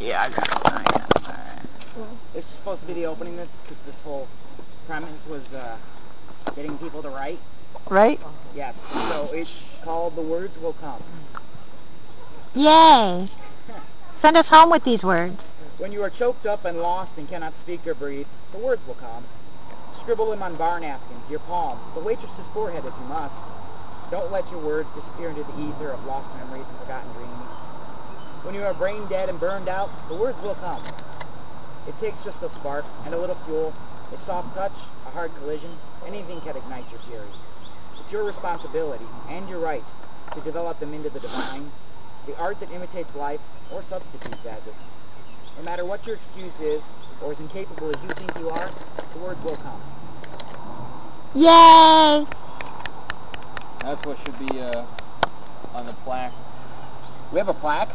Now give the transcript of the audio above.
Yeah, I got it. I got it. Alright. This is supposed to be the opening this, because this whole premise was uh, getting people to write. Right? Yes, so it's called The Words Will Come. Yay! Send us home with these words. When you are choked up and lost and cannot speak or breathe, the words will come. Scribble them on bar napkins, your palm, the waitress's forehead if you must. Don't let your words disappear into the ether of lost memories and forgotten dreams. When you are brain dead and burned out, the words will come. It takes just a spark and a little fuel, a soft touch, a hard collision, anything can ignite your fury. It's your responsibility and your right to develop them into the divine, the art that imitates life or substitutes as it. No matter what your excuse is, or as incapable as you think you are, the words will come. Yay! That's what should be uh, on the plaque. We have a plaque?